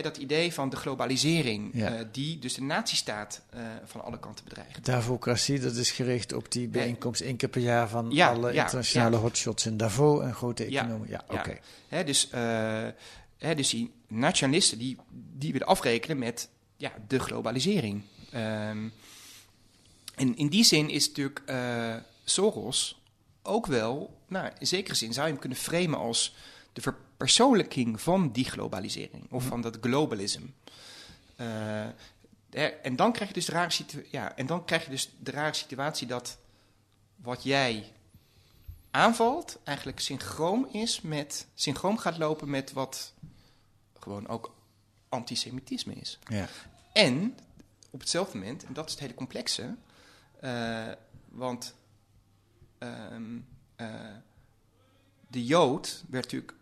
Speaker 5: dat idee van de globalisering,
Speaker 4: Ja.
Speaker 5: uh, die dus de nazistaat uh, van alle kanten bedreigt.
Speaker 4: Davocratie, dat is gericht op die bijeenkomst één keer per jaar van
Speaker 5: Ja,
Speaker 4: alle
Speaker 5: ja,
Speaker 4: internationale hotshots in Davos en grote economen. Ja, oké.
Speaker 5: Hè, dus, hè, dus die nationalisten die, die willen afrekenen met ja, de globalisering. Um, en in die zin is natuurlijk Soros ook wel, nou, in zekere zin zou je hem kunnen framen als de verpersoonlijking van die globalisering of van dat globalism. Uh, hè, en dan krijg je dus de rare situatie, ja, en dan krijg je dus de rare situatie dat wat jij aanvalt eigenlijk synchroon is met synchroon gaat lopen met wat gewoon ook antisemitisme is.
Speaker 4: Ja.
Speaker 5: En op hetzelfde moment, en dat is het hele complexe, uh, want um, uh, de Jood werd natuurlijk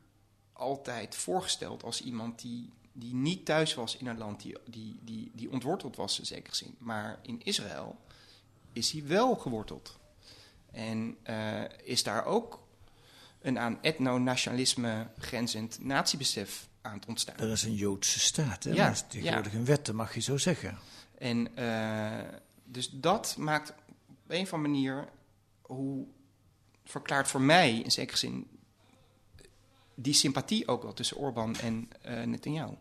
Speaker 5: altijd voorgesteld als iemand die, die niet thuis was in een land, die, die, die, die ontworteld was in zekere zin. Maar in Israël is hij wel geworteld. En uh, is daar ook een aan etno-nationalisme grenzend natiebesef aan het ontstaan.
Speaker 4: Er is een Joodse staat, hè?
Speaker 5: Ja,
Speaker 4: dat is tegenwoordig
Speaker 5: ja.
Speaker 4: een wet, dat mag je zo zeggen.
Speaker 5: En uh, dus dat maakt op een of andere manier hoe verklaart voor mij in zekere zin die sympathie ook wel tussen Orbán en uh, Netanyahu.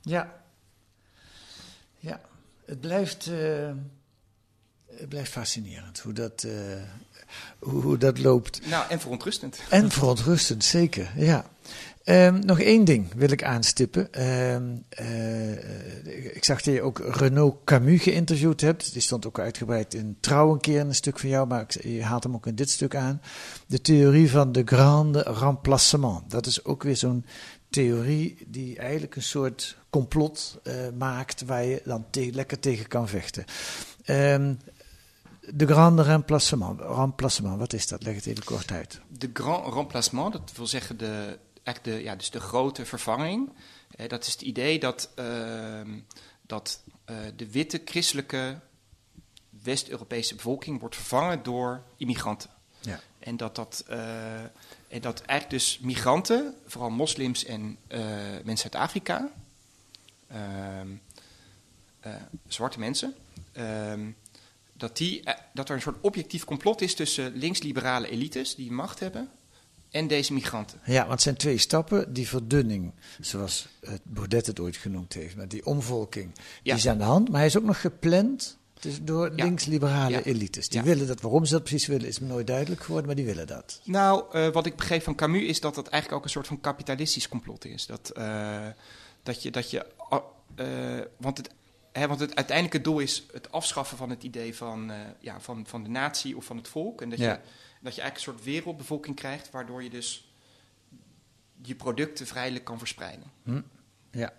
Speaker 4: Ja. Ja, het blijft. Uh, Het blijft fascinerend hoe dat, uh, hoe, hoe, dat loopt.
Speaker 5: Nou, en verontrustend.
Speaker 4: En verontrustend, zeker, ja. Um, nog één ding wil ik aanstippen. Um, ik zag dat je ook Renaud Camus geïnterviewd hebt. Die stond ook uitgebreid in Trouw een keer in een stuk van jou, maar je haalt hem ook in dit stuk aan. De theorie van de grande remplacement. Dat is ook weer zo'n theorie die eigenlijk een soort complot uh, maakt waar je dan lekker tegen kan vechten. Um, de grande remplacement. remplacement, wat is dat? Leg het even kort uit.
Speaker 5: De grand remplacement, dat wil zeggen de, echt de, ja, dus de grote vervanging. Eh, dat is het idee dat, uh, dat uh, de witte christelijke West-Europese bevolking wordt vervangen door immigranten. Ja. En dat dat, uh, en dat eigenlijk dus migranten, vooral moslims en mensen uit Afrika, ehm, zwarte mensen, ehm, dat, die, dat er een soort objectief complot is tussen linksliberale elites die macht hebben en deze migranten.
Speaker 4: Ja, want het zijn twee stappen. Die verdunning, zoals het Baudet het ooit genoemd heeft, met die omvolking, die is aan de hand. Maar hij is ook nog gepland dus door ja. links-liberale elites. Die willen dat. Waarom ze dat precies willen, is me nooit duidelijk geworden, maar die willen dat.
Speaker 5: Nou, uh, wat ik begreep van Camus is dat dat eigenlijk ook een soort van kapitalistisch complot is. Dat, uh, dat je. Dat je uh, want het He, want het uiteindelijke doel is het afschaffen van het idee van, uh, ja, van, van de natie of van het volk. En dat, ja. je, dat je eigenlijk een soort wereldbevolking krijgt, waardoor je dus je producten vrijelijk kan verspreiden.
Speaker 4: Hm. Ja.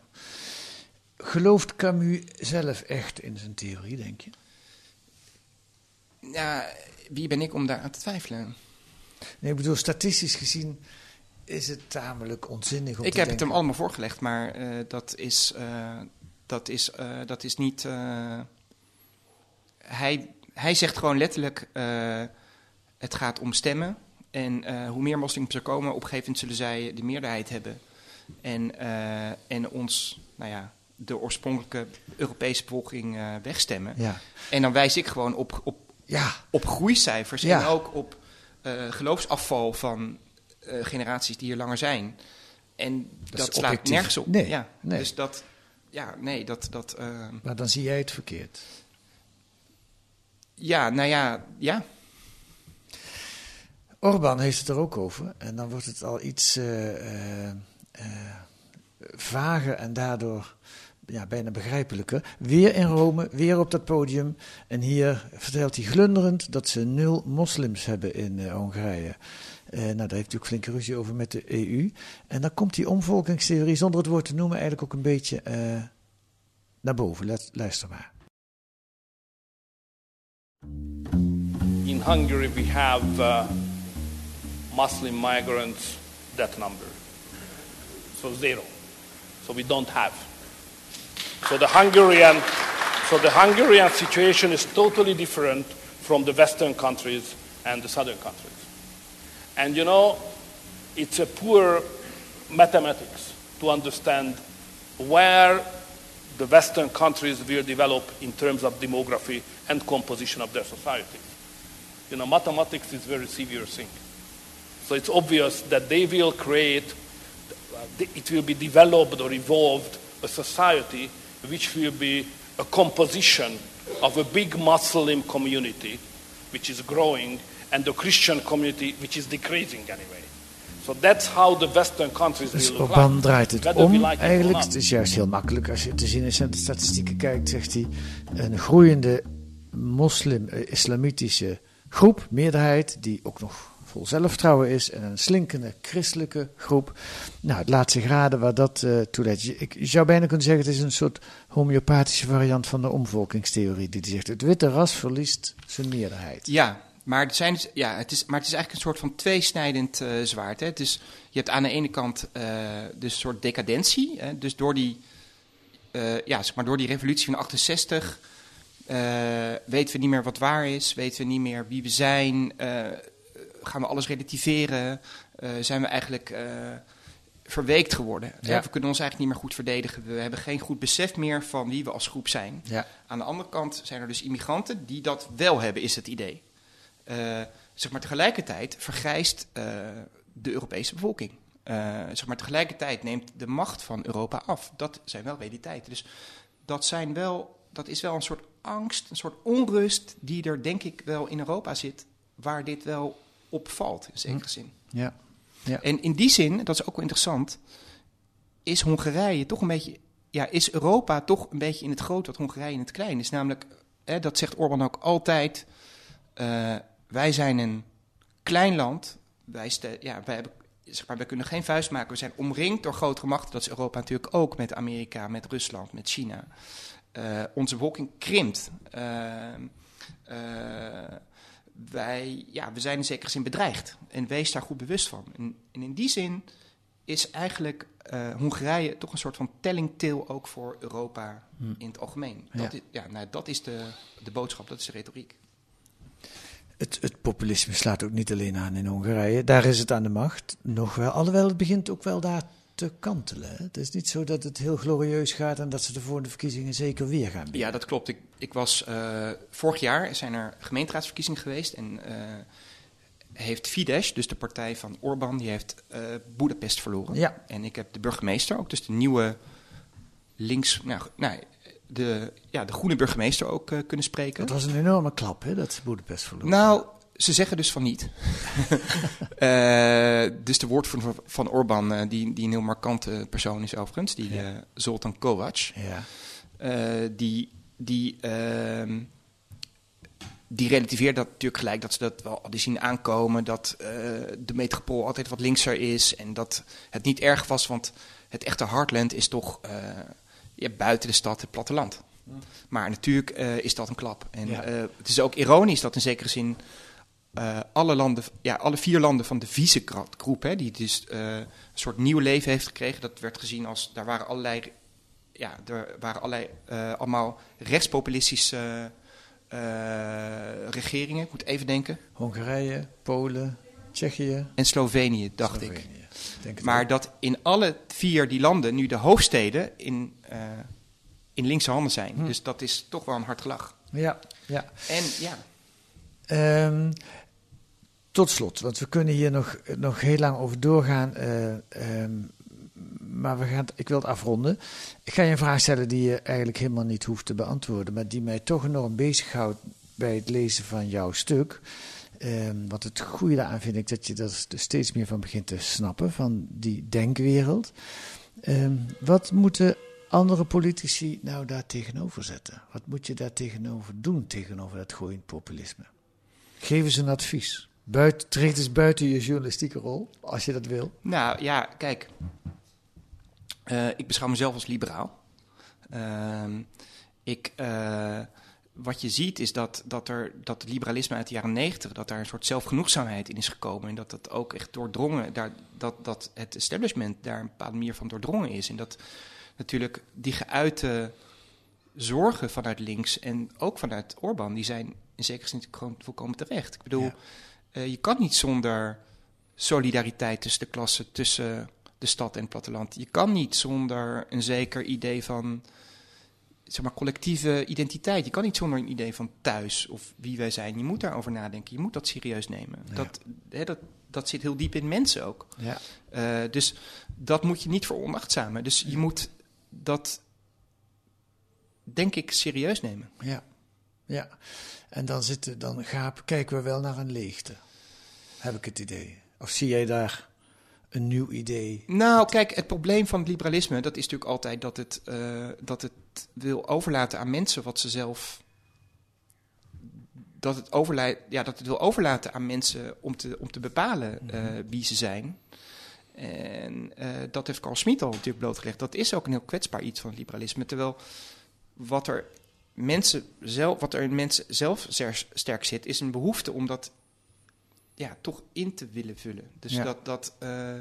Speaker 4: Gelooft Camus zelf echt in zijn theorie, denk je?
Speaker 5: Ja, wie ben ik om daar aan te twijfelen?
Speaker 4: Nee, ik bedoel, statistisch gezien is het tamelijk onzinnig om
Speaker 5: ik
Speaker 4: te
Speaker 5: heb
Speaker 4: denken...
Speaker 5: het hem allemaal voorgelegd, maar uh, dat is... Uh, dat is, uh, dat is niet. Uh, hij, hij zegt gewoon letterlijk: uh, het gaat om stemmen. En hoe meer moslims er komen, op een gegeven moment zullen zij de meerderheid hebben. En, en ons, nou ja, de oorspronkelijke Europese bevolking wegstemmen. Ja. En dan wijs ik gewoon op, op, ja. op groeicijfers ja. en ook op geloofsafval van generaties die hier langer zijn. En dat, dat slaat nergens op.
Speaker 4: Nee,
Speaker 5: ja,
Speaker 4: nee.
Speaker 5: Dus dat, ja, nee, dat... dat.
Speaker 4: Maar dan zie jij het verkeerd.
Speaker 5: Ja, nou ja, ja.
Speaker 4: Orbán heeft het er ook over. En dan wordt het al iets uh, vager en daardoor ja, bijna begrijpelijker. Weer in Rome, weer op dat podium. En hier vertelt hij glunderend dat ze nul moslims hebben in Hongarije. Nou, daar heeft natuurlijk flinke ruzie over met de EU. En dan komt die omvolkingstheorie, zonder het woord te noemen, eigenlijk ook een beetje naar boven. Let, luister maar.
Speaker 6: In Hungary we have Muslim migrants that number. So zero. So we don't have. So the Hungarian, so the Hungarian situation is totally different from the Western countries and the Southern countries. And you know, it's a poor mathematics to understand where the Western countries will develop in terms of demography and composition of their societies. You know, mathematics is a very severe thing. So it's obvious that they will create, it will be developed or evolved a society which will be a composition of a big Muslim community which is growing and the Christian community which is decreasing anyway. So that's how the Western countries
Speaker 4: dus
Speaker 6: will
Speaker 4: Orbán
Speaker 6: like.
Speaker 4: draait het om eigenlijk. Het is juist heel makkelijk als je te zien is en de statistieken kijkt, zegt hij. Een groeiende moslim-islamitische groep, meerderheid, die ook nog vol zelfvertrouwen is. En een slinkende christelijke groep. Nou, het laat zich raden waar dat uh, toe leidt. Ik zou bijna kunnen zeggen, het is een soort homeopathische variant van de omvolkingstheorie. Die zegt, het witte ras verliest zijn meerderheid.
Speaker 5: Ja, maar het, zijn, dus- ja, het, is, maar het is eigenlijk een soort van tweesnijdend uh, zwaard. Hè. Is, je hebt aan de ene kant uh, dus een soort decadentie. Hè. Dus door die, ja, zeg maar door die revolutie van 68 weten we niet meer wat waar is. Weten we niet meer wie we zijn. Gaan we alles relativeren. zijn we eigenlijk verweekt geworden. Ja. We kunnen ons eigenlijk niet meer goed verdedigen. We hebben geen goed besef meer van wie we als groep zijn. Ja. Aan de andere kant zijn er dus immigranten die dat wel hebben, is het idee. Uh, zeg maar tegelijkertijd vergrijst uh, de Europese bevolking. Uh, zeg maar tegelijkertijd neemt de macht van Europa af. Dat zijn wel realiteiten. Dus dat zijn wel dat is wel een soort angst, een soort onrust die er denk ik wel in Europa zit, waar dit wel opvalt in zekere zin.
Speaker 4: Ja. ja.
Speaker 5: En in die zin, dat is ook wel interessant, is Hongarije toch een beetje, ja, is Europa toch een beetje in het groot wat Hongarije in het klein is. Namelijk, hè, dat zegt Orbán ook altijd, eh, wij zijn een klein land, wij, ste- ja, wij, hebben, zeg maar, wij kunnen geen vuist maken, we zijn omringd door grotere machten, dat is Europa natuurlijk ook, met Amerika, met Rusland, met China. Eh, onze bevolking krimpt. Eh, wij, ja, we zijn in zekere zin bedreigd. En wees daar goed bewust van. En, en in die zin is eigenlijk eh, Hongarije toch een soort van tellingtil ook voor Europa in het algemeen. Dat,
Speaker 4: Ja.
Speaker 5: is, ja, nou, dat is de, de boodschap, dat is de retoriek.
Speaker 4: Het, het populisme slaat ook niet alleen aan in Hongarije. Daar is het aan de macht nog wel. Alhoewel het begint ook wel daar te kantelen. Het is niet zo dat het heel glorieus gaat en dat ze de volgende verkiezingen zeker weer gaan winnen.
Speaker 5: Ja, dat klopt. Ik, ik was, eh, vorig jaar zijn er gemeenteraadsverkiezingen geweest en eh, heeft Fidesz, dus de partij van Orbán, die heeft eh Boedapest verloren.
Speaker 4: Ja.
Speaker 5: En ik heb de burgemeester, ook dus de nieuwe links, nou, nou de, ja, de groene burgemeester ook kunnen spreken.
Speaker 4: Dat was een enorme klap, hè, dat Boedapest verloor.
Speaker 5: Nou, ze zeggen dus van niet. Eh, dus de woordvoerder van, van Orbán, eh, die, die een heel markante persoon is overigens, die eh, Zoltan Kovac.
Speaker 4: ja.
Speaker 5: Eh, die, die, ehm, die relativeert dat natuurlijk gelijk, dat ze dat wel hadden zien aankomen, dat eh, de metropool altijd wat linkser is en dat het niet erg was, want het echte heartland is toch eh, ja, buiten de stad, het platteland. Maar natuurlijk eh, is dat een klap. En eh, het is ook ironisch dat in zekere zin eh, alle, landen, ja, alle vier landen van de Visegrad-groep, hè, die dus eh, een soort nieuw leven heeft gekregen, dat werd gezien als, daar waren allerlei ja, er waren allerlei, eh, allemaal rechtspopulistische regeringen. Ik moet even denken.
Speaker 4: Hongarije, Polen, Tsjechië,
Speaker 5: En Slovenië, dacht ik.
Speaker 4: Denk
Speaker 5: Maar
Speaker 4: ook.
Speaker 5: dat in alle vier die landen nu de hoofdsteden in, in linkse handen zijn.
Speaker 4: Hm.
Speaker 5: Dus dat is toch wel een hard gelach.
Speaker 4: Ja, ja.
Speaker 5: En ja,
Speaker 4: Ehm, tot slot, want we kunnen hier nog, nog heel lang over doorgaan. eh, ehm, maar we gaan, ik wil het afronden. Ik ga je een vraag stellen die je eigenlijk helemaal niet hoeft te beantwoorden, maar die mij toch enorm bezighoudt bij het lezen van jouw stuk. Ehm, wat het goede daaraan vind ik dat je er steeds meer van begint te snappen, van die denkwereld. Ehm, wat moeten andere politici nou daar tegenover zetten? Wat moet je daar tegenover doen, tegenover dat gooiend populisme? Geef eens een advies. Buiten, treed eens buiten je journalistieke rol, als je dat wil.
Speaker 5: nou ja, kijk. Eh, ik beschouw mezelf als liberaal. Ehm, ik, eh, wat je ziet is dat, dat, er, dat het liberalisme uit de jaren negentig, dat daar een soort zelfgenoegzaamheid in is gekomen. En dat dat ook echt doordrongen, daar, dat, dat het establishment daar een bepaalde manier van doordrongen is. En dat natuurlijk die geuite zorgen vanuit links en ook vanuit Orbán, die zijn in zekere zin gewoon volkomen terecht. Ik bedoel,
Speaker 4: Ja.
Speaker 5: Eh, je kan niet zonder solidariteit tussen de klassen, tussen de stad en het platteland. Je kan niet zonder een zeker idee van zeg maar, collectieve identiteit. Je kan niet zonder een idee van thuis of wie wij zijn. Je moet daarover nadenken. Je moet dat serieus nemen.
Speaker 4: Ja.
Speaker 5: Dat, hè, dat, dat zit heel diep in mensen ook.
Speaker 4: Ja.
Speaker 5: Eh, dus dat moet je niet veronachtzamen. Dus je moet dat, denk ik, serieus nemen.
Speaker 4: Ja. ja. En dan, zitten, dan gaap, kijken we wel naar een leegte. Heb ik het idee. Of zie jij daar een nieuw idee?
Speaker 5: Nou, kijk, het probleem van het liberalisme, dat is natuurlijk altijd dat het, eh, dat het wil overlaten aan mensen wat ze zelf. Dat het, overlei- ja, dat het wil overlaten aan mensen om te, om te bepalen eh, wie ze zijn. En eh, dat heeft Carl Schmid al natuurlijk blootgelegd. Dat is ook een heel kwetsbaar iets van het liberalisme. Terwijl wat er, mensen zelf, wat er in mensen zelf sterk zit, is een behoefte om dat ja, toch in te willen vullen. Dus
Speaker 4: Ja.
Speaker 5: dat. dat eh,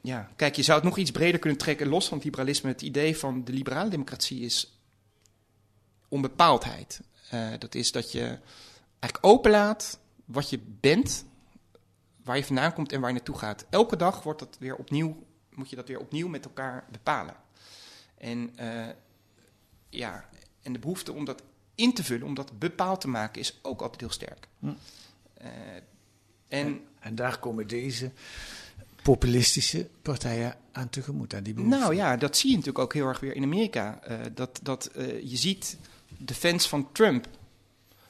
Speaker 5: ja, kijk, je zou het nog iets breder kunnen trekken, los van het liberalisme. Het idee van de liberale democratie is onbepaaldheid. Eh, dat is dat je eigenlijk openlaat wat je bent, waar je vandaan komt en waar je naartoe gaat. Elke dag wordt dat weer opnieuw, moet je dat weer opnieuw met elkaar bepalen. En, eh, ja, en de behoefte om dat in te vullen, om dat bepaald te maken, is ook altijd heel sterk.
Speaker 4: Hm.
Speaker 5: Eh, en
Speaker 4: En daar komen deze populistische partijen aan tegemoet, aan die behoefte.
Speaker 5: Nou ja, dat zie je natuurlijk ook heel erg weer in Amerika. Uh, dat dat uh, je ziet de fans van Trump.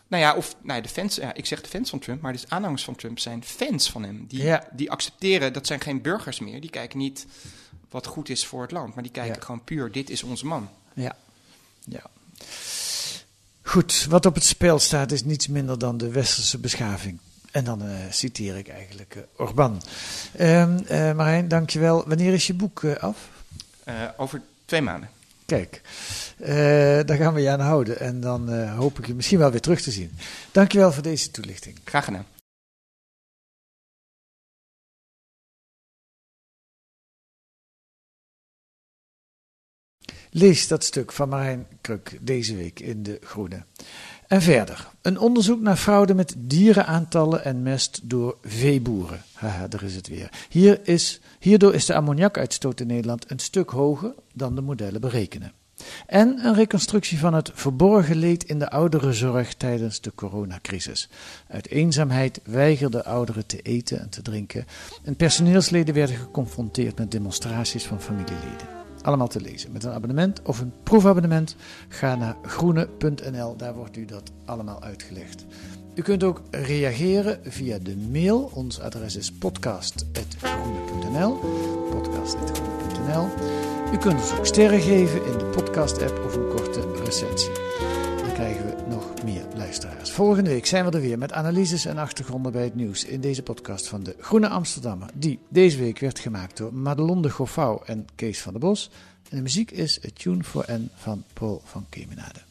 Speaker 5: Nou ja, of nou ja, de fans, ja, ik zeg de fans van Trump, maar de aanhangers van Trump zijn fans van hem. Die,
Speaker 4: Ja.
Speaker 5: die accepteren, dat zijn geen burgers meer. Die kijken niet wat goed is voor het land, maar die kijken
Speaker 4: Ja.
Speaker 5: gewoon puur, dit is onze man.
Speaker 4: Ja. ja. Goed, wat op het spel staat is niets minder dan de westerse beschaving. En dan eh, citeer ik eigenlijk eh, Orban. Ehm eh, Marijn, dankjewel. Wanneer is je boek af?
Speaker 5: Over twee maanden.
Speaker 4: Kijk, daar gaan we je aan houden. En dan hoop ik je misschien wel weer terug te zien. Dankjewel voor deze toelichting.
Speaker 5: Graag gedaan.
Speaker 4: Lees dat stuk van Marijn Kruk deze week in De Groene. En verder, een onderzoek naar fraude met dierenaantallen en mest door veeboeren. Haha, daar is het weer. Hier is, hierdoor is de ammoniakuitstoot in Nederland een stuk hoger dan de modellen berekenen. En een reconstructie van het verborgen leed in de ouderenzorg tijdens de coronacrisis. Uit eenzaamheid weigerden ouderen te eten en te drinken. En personeelsleden werden geconfronteerd met demonstraties van familieleden. Allemaal te lezen met een abonnement of een proefabonnement. Ga naar groene.nl, daar wordt u dat allemaal uitgelegd. U kunt ook reageren via de mail. Ons adres is podcast.groene.nl. Podcast.groene.nl. U kunt ons ook sterren geven in de podcast-app of een korte recensie. Dan krijgen we nog. Volgende week zijn we er weer met analyses en achtergronden bij het nieuws in deze podcast van de Groene Amsterdammer, die deze week werd gemaakt door Madelon de Goffouw en Kees van der Bos. En de muziek is A Tune for N van Paul van Kemenade.